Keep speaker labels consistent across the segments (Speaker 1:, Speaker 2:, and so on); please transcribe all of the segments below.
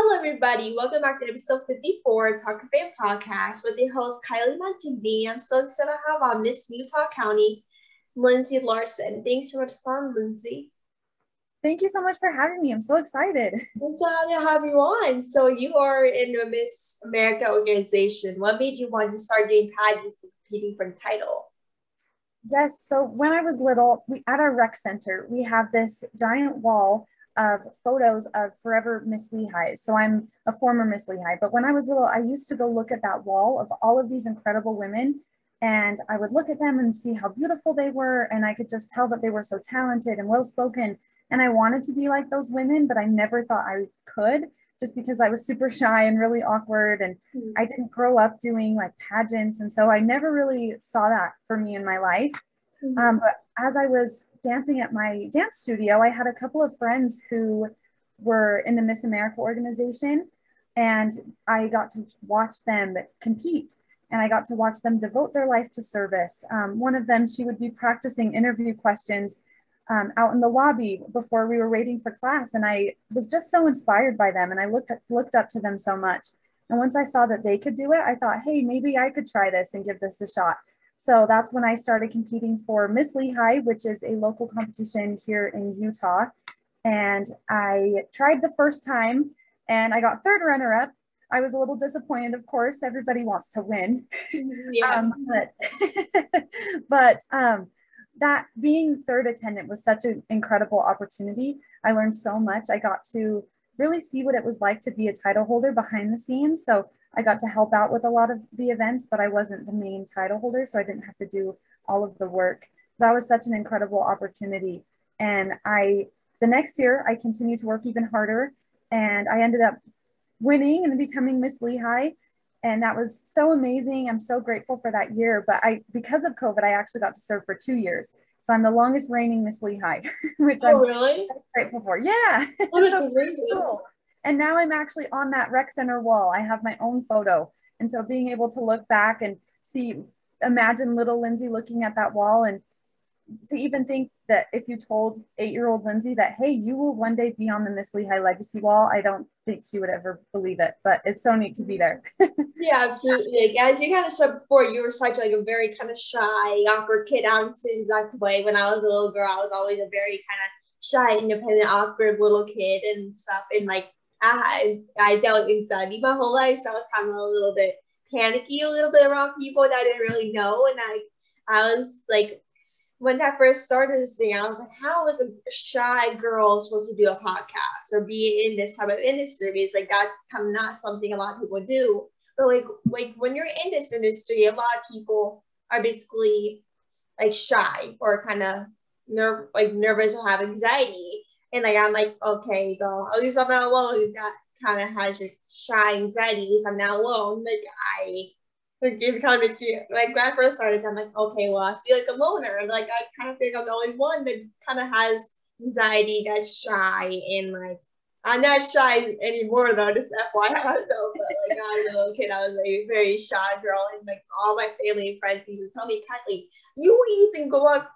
Speaker 1: Hello, everybody. Welcome back to episode 54 Talk of Fame podcast with your host, Kylie Montini. I'm so excited to have on Miss Utah County, Lindsay Larson. Thanks so much for Lindsay.
Speaker 2: Thank you so much for having me. I'm so excited.
Speaker 1: It's so happy to have you on. So you are in the Miss America organization. What made you want to start doing pageants and competing for the title?
Speaker 2: Yes. So when I was little, we at our rec center, we have this giant wall of photos of forever Miss Lehi. So I'm a former Miss Lehi. But when I was little, I used to go look at that wall of all of these incredible women. And I would look at them and see how beautiful they were. And I could just tell that they were so talented and well spoken. And I wanted to be like those women, but I never thought I could just because I was super shy and really awkward. And mm-hmm. I didn't grow up doing like pageants. And so I never really saw that for me in my life. Mm-hmm. Um, but as I was dancing at my dance studio, I had a couple of friends who were in the Miss America organization, and I got to watch them compete. And I got to watch them devote their life to service. Um, one of them, she would be practicing interview questions um, out in the lobby before we were waiting for class. And I was just so inspired by them. And I looked, looked up to them so much. And once I saw that they could do it, I thought, hey, maybe I could try this and give this a shot. So that's when I started competing for Miss Lehi, which is a local competition here in Utah. And I tried the first time and I got third runner up. I was a little disappointed, of course. Everybody wants to win. Yeah. um, but but um, that being third attendant was such an incredible opportunity. I learned so much. I got to really see what it was like to be a title holder behind the scenes. So I got to help out with a lot of the events, but I wasn't the main title holder, so I didn't have to do all of the work. That was such an incredible opportunity. And I, the next year, I continued to work even harder, and I ended up winning and becoming Miss Lehi. And that was so amazing. I'm so grateful for that year. But I, because of COVID, I actually got to serve for two years. So I'm the longest reigning Miss Lehi, which oh, I'm really? grateful for. Yeah.
Speaker 1: Oh, so. Cool.
Speaker 2: And now I'm actually on that rec center wall. I have my own photo. And so being able to look back and see, imagine little Lindsay looking at that wall and to even think that if you told eight year old Lindsay that, hey, you will one day be on the Miss Lehi Legacy Wall, I don't think she would ever believe it, but it's so neat to be there.
Speaker 1: yeah, absolutely. As you kind of said before, you were such like a very kind of shy, awkward kid. I'm the exact way. When I was a little girl, I was always a very kind of shy, independent, awkward little kid and stuff. And like Ah, I I dealt with anxiety my whole life, so I was kind of a little bit panicky, a little bit around people that I didn't really know, and I I was like, when I first started this thing, I was like, how is a shy girl supposed to do a podcast or be in this type of industry? Because like that's kind of not something a lot of people do. But like like when you're in this industry, a lot of people are basically like shy or kind of nerve like nervous or have anxiety. And like I'm like, okay, though, at least I'm not alone. That kind of has like shy anxieties. I'm not alone. Like I like it kind of makes me like when I first started, I'm like, okay, well, I feel like a loner. Like I kind of think I'm the only one that kind of has anxiety, that's shy, and like I'm not shy anymore though. Just FYI though, but like I was a little kid, I was a very shy girl, and like all my family and friends used to tell me, Kylie, you even go up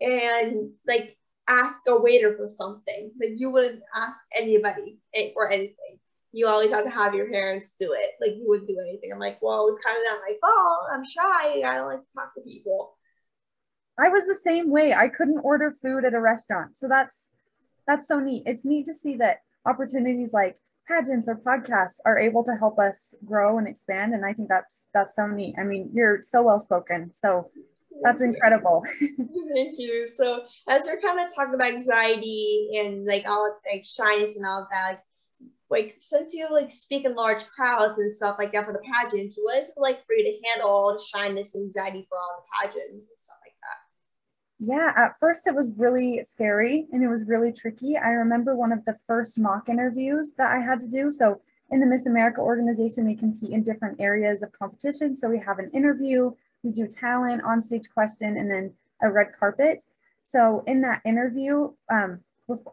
Speaker 1: and like ask a waiter for something. Like you wouldn't ask anybody or anything. You always have to have your parents do it. Like you wouldn't do anything. I'm like, well, it's kind of not my fault. I'm shy. I don't like to talk to people.
Speaker 2: I was the same way. I couldn't order food at a restaurant. So that's that's so neat. It's neat to see that opportunities like pageants or podcasts are able to help us grow and expand. And I think that's that's so neat. I mean, you're so well spoken. So that's incredible.
Speaker 1: Thank you. So as we're kind of talking about anxiety and like all like shyness and all of that, like, like since you like speak in large crowds and stuff like that for the pageants, what is it like for you to handle all the shyness and anxiety for all the pageants and stuff like that?
Speaker 2: Yeah, at first it was really scary and it was really tricky. I remember one of the first mock interviews that I had to do. So in the Miss America organization, we compete in different areas of competition. So we have an interview, we do talent, on-stage question, and then a red carpet. So in that interview, um,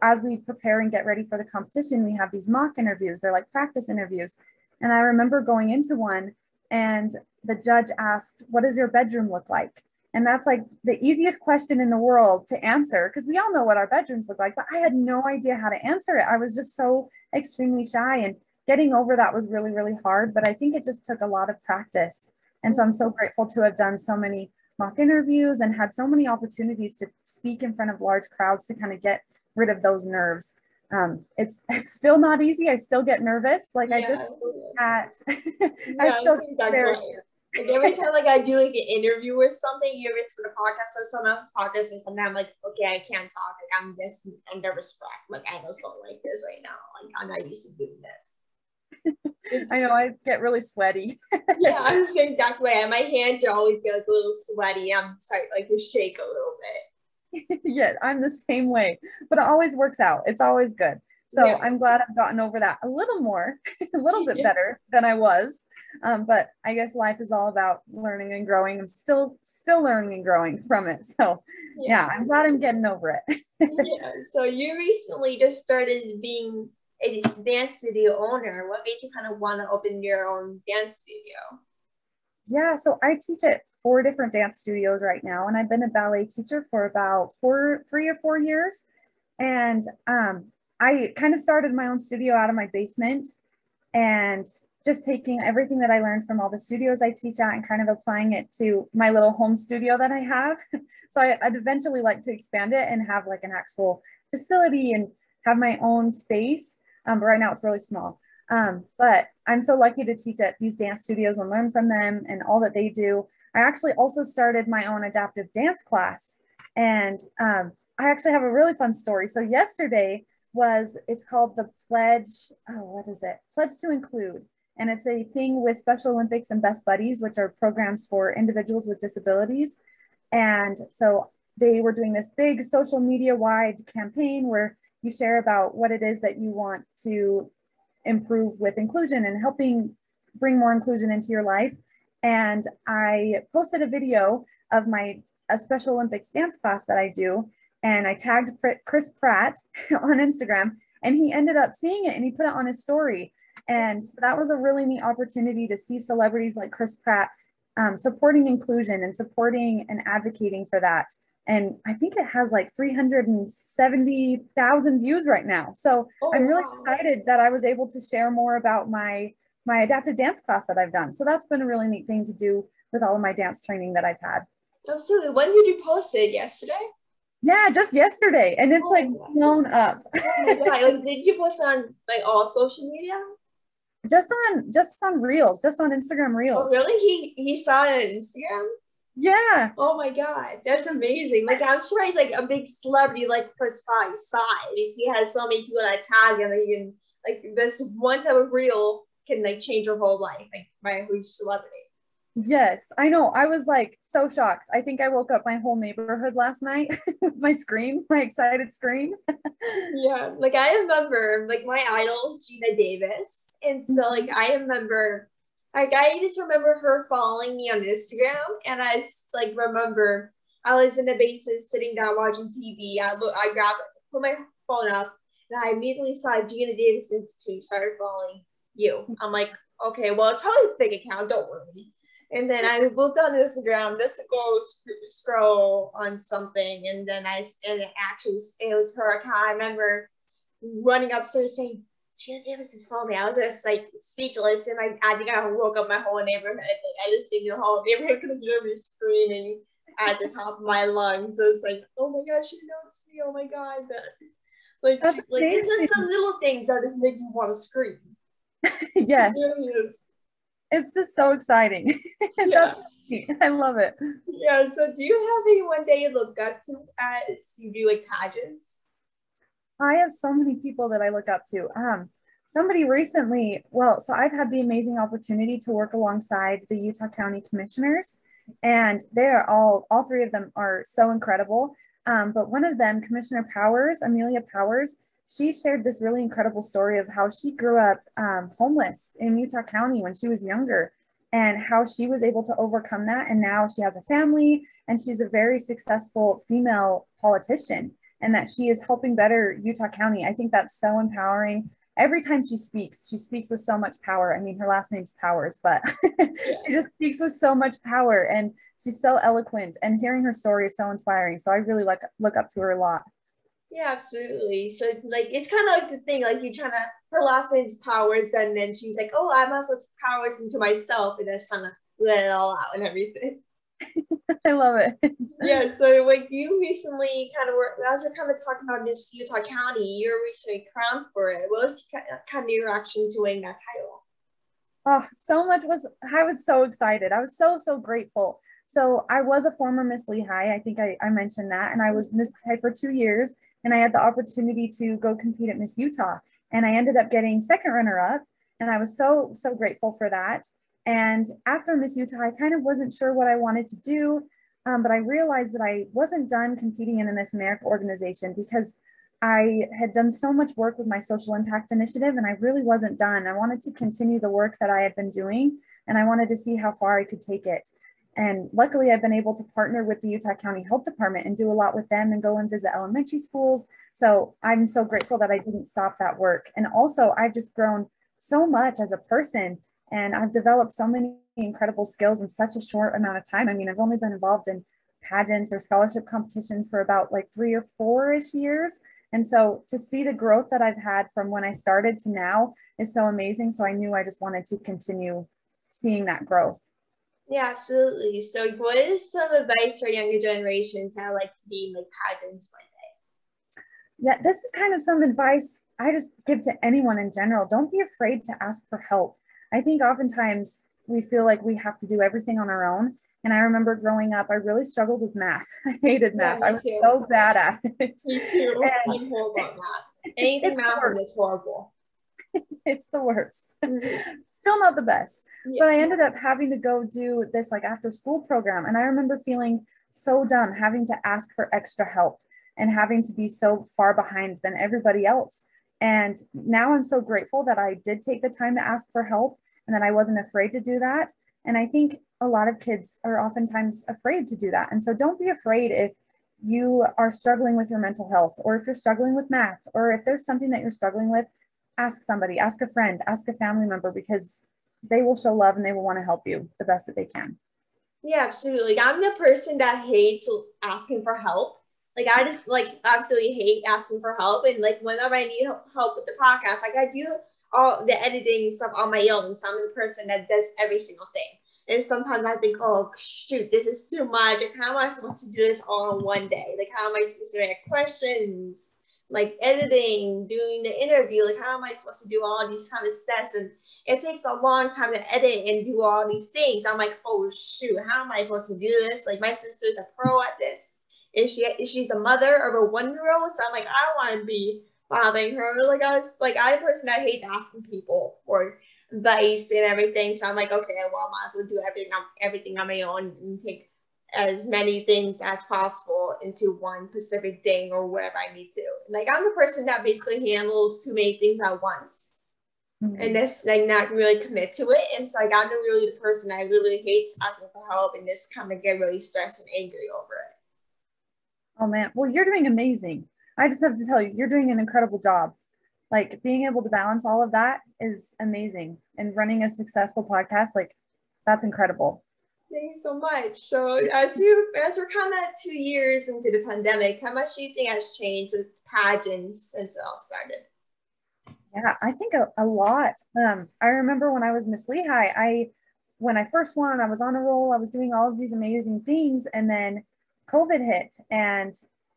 Speaker 2: as we prepare and get ready for the competition, we have these mock interviews. They're like practice interviews. And I remember going into one and the judge asked, what does your bedroom look like? And that's like the easiest question in the world to answer because we all know what our bedrooms look like, but I had no idea how to answer it. I was just so extremely shy. And getting over that was really, really hard. But I think it just took a lot of practice. And so I'm so grateful to have done so many mock interviews and had so many opportunities to speak in front of large crowds to kind of get rid of those nerves. Um, it's it's still not easy. I still get nervous. Like yeah. I just at
Speaker 1: I still exactly very, like every time like I do like an interview or something, either it's for the podcast or someone else's podcast, and sometimes I'm like, okay, I can't talk. Like I'm this, I'm nervous wreck. Like I know something like this right now. Like I'm not used to doing this.
Speaker 2: I know I get really sweaty.
Speaker 1: yeah, I'm the same exact way. And my hands are always get like a little sweaty. I'm starting like to shake a little
Speaker 2: bit. yeah, I'm the same way, but it always works out. It's always good. So yeah. I'm glad I've gotten over that a little more, a little bit yeah. better than I was. Um, but I guess life is all about learning and growing. I'm still still learning and growing from it. So yeah, I'm glad I'm getting over it.
Speaker 1: yeah. So you recently just started being a dance studio owner. What made you kind of want to open your own dance studio?
Speaker 2: Yeah, so I teach at four different dance studios right now, and I've been a ballet teacher for about four, three or four years. And um, I kind of started my own studio out of my basement and just taking everything that I learned from all the studios I teach at and kind of applying it to my little home studio that I have. so I, would eventually like to expand it and have like an actual facility and have my own space. Um, but right now it's really small. Um, but I'm so lucky to teach at these dance studios and learn from them and all that they do. I actually also started my own adaptive dance class. And um, I actually have a really fun story. So yesterday, was it's called the pledge oh what is it pledge to include and it's a thing with special olympics and best buddies which are programs for individuals with disabilities and so they were doing this big social media wide campaign where you share about what it is that you want to improve with inclusion and helping bring more inclusion into your life and i posted a video of my a special olympics dance class that i do and I tagged Chris Pratt on Instagram and he ended up seeing it and he put it on his story. And so that was a really neat opportunity to see celebrities like Chris Pratt um, supporting inclusion and supporting and advocating for that. And I think it has like 370,000 views right now. So oh, I'm really wow. excited that I was able to share more about my my adaptive dance class that I've done. So that's been a really neat thing to do with all of my dance training that I've had.
Speaker 1: Absolutely. When did you post it? Yesterday?
Speaker 2: Yeah, just yesterday, and it's oh like blown up.
Speaker 1: oh like, did you post on like all social media?
Speaker 2: Just on just on Reels, just on Instagram Reels.
Speaker 1: Oh, really? He he saw it on Instagram.
Speaker 2: Yeah.
Speaker 1: Oh my god, that's amazing! Like I'm sure he's like a big celebrity, like Chris Pratt size. He has so many people that tag him, and he can like this one type of reel can like change your whole life, like by a huge celebrity.
Speaker 2: Yes, I know. I was like so shocked. I think I woke up my whole neighborhood last night with my scream, my excited scream.
Speaker 1: yeah, like I remember, like my idol is Geena Davis, and so like mm-hmm. I remember, like I just remember her following me on Instagram, and I like remember I was in the basement sitting down watching TV. I look, I grabbed, put my phone up, and I immediately saw Geena Davis Institute started following you. I'm like, okay, well, it's probably a fake account. Don't worry. And then I looked on Instagram, this go scroll on something, and then I and it actually it was her account. I remember running upstairs saying, Geena Davis is following me. I was just like speechless, and I, I think I woke up my whole neighborhood. Like, I just seen the whole neighborhood because of me screaming at the top of my lungs. So it's like, oh my gosh, she knows me. Oh my god, like That's like it's just some little things that just make you want to scream.
Speaker 2: yes. It really it's just so exciting. Yeah. I love it.
Speaker 1: Yeah. So do you have anyone that you look up to as you do like pageants?
Speaker 2: I have so many people that I look up to. Um, somebody recently, well, so I've had the amazing opportunity to work alongside the Utah County Commissioners, and they are all, all three of them are so incredible. Um, but one of them, Commissioner Powers, Amelia Powers, she shared this really incredible story of how she grew up um, homeless in Utah County when she was younger and how she was able to overcome that. And now she has a family and she's a very successful female politician and that she is helping better Utah County. I think that's so empowering. Every time she speaks, she speaks with so much power. I mean, her last name's Powers, but she just speaks with so much power and she's so eloquent. And hearing her story is so inspiring. So I really look look up to her a lot.
Speaker 1: Yeah, absolutely. So like it's kind of like the thing, like you're trying to her last name's Powers, and then she's like, oh, I must put powers into myself, and just kind of let it all out and everything.
Speaker 2: I love it.
Speaker 1: yeah, so like you recently kind of were as you're kind of talking about Miss Utah County, you're recently crowned for it. What was kind of your reaction to winning that title?
Speaker 2: Oh, so much was I was so excited. I was so so grateful. So I was a former Miss Lehi. I think I, I mentioned that, and I was Miss Lehi for two years, and I had the opportunity to go compete at Miss Utah, and I ended up getting second runner up, and I was so so grateful for that. And after Miss Utah, I kind of wasn't sure what I wanted to do, um, but I realized that I wasn't done competing in the Miss America organization because I had done so much work with my social impact initiative and I really wasn't done. I wanted to continue the work that I had been doing and I wanted to see how far I could take it. And luckily, I've been able to partner with the Utah County Health Department and do a lot with them and go and visit elementary schools. So I'm so grateful that I didn't stop that work. And also, I've just grown so much as a person and I've developed so many incredible skills in such a short amount of time. I mean, I've only been involved in pageants or scholarship competitions for about like three or four ish years. And so to see the growth that I've had from when I started to now is so amazing. So I knew I just wanted to continue seeing that growth.
Speaker 1: Yeah, absolutely. So what is some advice for younger generations that like to be like pageants one day?
Speaker 2: Yeah, this is kind of some advice I just give to anyone in general. Don't be afraid to ask for help. I think oftentimes we feel like we have to do everything on our own. And I remember growing up, I really struggled with math. I hated math. Yeah, I was too. so bad at
Speaker 1: it. Me too. And I'm horrible at math. Anything math is horrible.
Speaker 2: it's the worst. Mm-hmm. Still not the best. Yeah. But I ended up having to go do this like after school program. And I remember feeling so dumb having to ask for extra help and having to be so far behind than everybody else. And now I'm so grateful that I did take the time to ask for help and that I wasn't afraid to do that. And I think a lot of kids are oftentimes afraid to do that. And so don't be afraid if you are struggling with your mental health or if you're struggling with math or if there's something that you're struggling with, ask somebody, ask a friend, ask a family member because they will show love and they will want to help you the best that they can.
Speaker 1: Yeah, absolutely. I'm the person that hates asking for help. Like I just like absolutely hate asking for help, and like whenever I need help with the podcast, like I do all the editing stuff on my own. So I'm the person that does every single thing. And sometimes I think, oh shoot, this is too much. Like how am I supposed to do this all in one day? Like how am I supposed to answer questions? Like editing, doing the interview. Like how am I supposed to do all these kind of steps? And it takes a long time to edit and do all these things. I'm like, oh shoot, how am I supposed to do this? Like my sister's a pro at this. And she she's a mother of a one year old? So I'm like, I want to be bothering her. Like I was like I'm a person that hates asking people for advice and everything. So I'm like, okay, well, I might as well do everything on everything on my own and take as many things as possible into one specific thing or whatever I need to. Like I'm a person that basically handles too many things at once. Mm-hmm. And this like not really commit to it. And so like I'm really the person I really hates asking for help and just kind of get really stressed and angry over it.
Speaker 2: Oh man. Well, you're doing amazing. I just have to tell you, you're doing an incredible job. Like being able to balance all of that is amazing. And running a successful podcast, like that's incredible.
Speaker 1: Thank you so much. So as you as we're kind of two years into the pandemic, how much do you think has changed with pageants since it all started?
Speaker 2: Yeah, I think a, a lot. Um, I remember when I was Miss Lehi, I when I first won, I was on a roll. I was doing all of these amazing things, and then COVID hit, and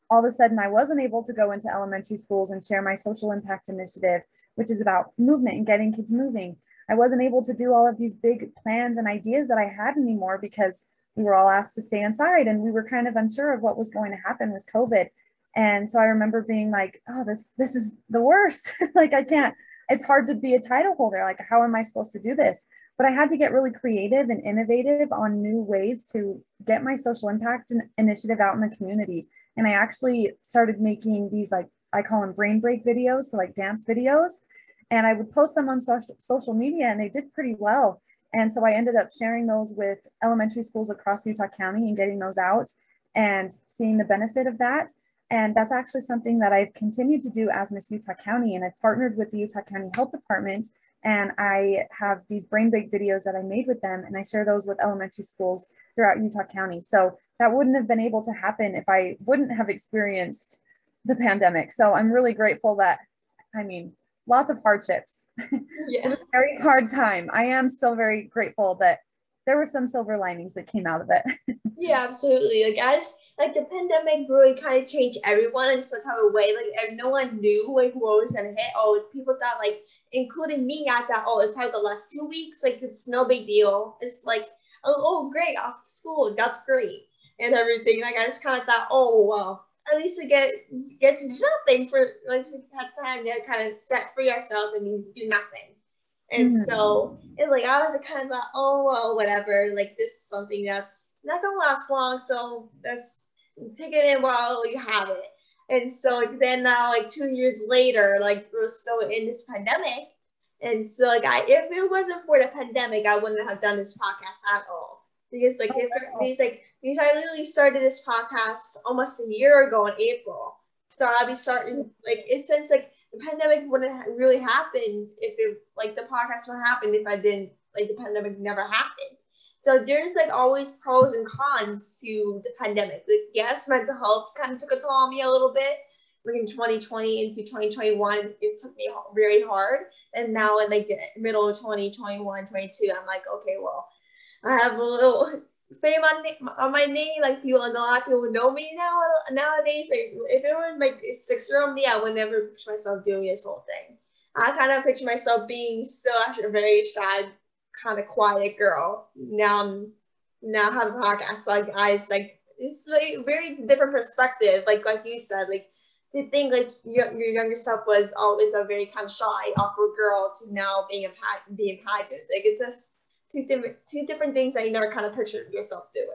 Speaker 2: all of a sudden I wasn't able to go into elementary schools and share my social impact initiative, which is about movement and getting kids moving. I wasn't able to do all of these big plans and ideas that I had anymore because we were all asked to stay inside and we were kind of unsure of what was going to happen with COVID. And so I remember being like, oh, this this is the worst. like I can't, it's hard to be a title holder. Like, how am I supposed to do this? But I had to get really creative and innovative on new ways to get my social impact initiative out in the community. And I actually started making these like I call them brain break videos, so like dance videos. And I would post them on social social media and they did pretty well. And so I ended up sharing those with elementary schools across Utah County and getting those out and seeing the benefit of that. And that's actually something that I've continued to do as Miss Utah County. And I've partnered with the Utah County Health Department and I have these brain break videos that I made with them and I share those with elementary schools throughout Utah County. So that wouldn't have been able to happen if I wouldn't have experienced the pandemic. So I'm really grateful that, I mean, lots of hardships.
Speaker 1: Yeah.
Speaker 2: very hard time. I am still very grateful that there were some silver linings that came out of it.
Speaker 1: yeah, absolutely. Like as like the pandemic really kind of changed everyone in some type of way. Like no one knew like what was gonna hit. Oh, people thought like, including me, I thought, oh, it's probably the last two weeks. Like it's no big deal. It's like, oh, oh great, off school, that's great, and everything. Like I just kind of thought, oh well, at least we get get to do something for like have time to kind of set free ourselves and do nothing. And mm-hmm. so it's like I was kind of like, oh well, whatever. Like this is something that's not gonna last long, so let's take it in while you have it. And so like, then now, like two years later, like we're still in this pandemic. And so like I, if it wasn't for the pandemic, I wouldn't have done this podcast at all. Because like oh, if these like because I literally started this podcast almost a year ago in April. So I'll be starting like it since like the pandemic wouldn't really happened if it like the podcast would happen if I didn't like the pandemic never happened. So there's like always pros and cons to the pandemic. Like yes, mental health kind of took a toll on me a little bit. Like in 2020 into 2021, it took me very hard. And now in like the middle of 2021, 22, I'm like, okay, well, I have a little on, on my name. Like people, a lot of people know me now nowadays. Like if it was like six year old me, I would never picture myself doing this whole thing. I kind of picture myself being still actually a very shy, kind of quiet girl. Now I'm now I have a podcast. So like I it's like it's like very different perspective. Like like you said, like to think like your, your younger self was always a very kind of shy, awkward girl to now being a being pageant. Like it's just two different two different things that you never kind of pictured yourself doing.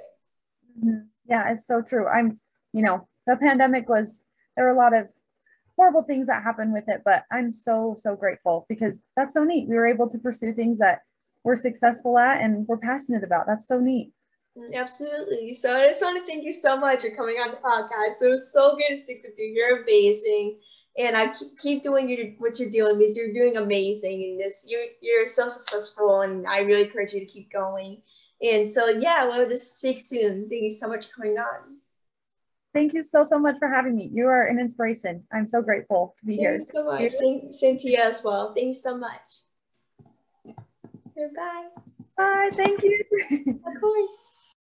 Speaker 2: Mm-hmm. Yeah, it's so true. I'm, you know, the pandemic was there were a lot of horrible things that happened with it, but I'm so so grateful because that's so neat. We were able to pursue things that we're successful at and we're passionate about. That's so neat.
Speaker 1: Absolutely. So I just want to thank you so much for coming on the podcast. It was so good to speak with you. You're amazing and I keep doing your, what you're doing because you're doing amazing in this. You're you're so successful, and I really encourage you to keep going. And so, yeah, we'll just speak soon. Thank you so much for coming on.
Speaker 2: Thank you so so much for having me. You are an inspiration. I'm so grateful to be
Speaker 1: Thank
Speaker 2: here.
Speaker 1: Thank you so much. Same, same to you as well. Thank you so much. Goodbye.
Speaker 2: Bye. Thank you.
Speaker 1: of course.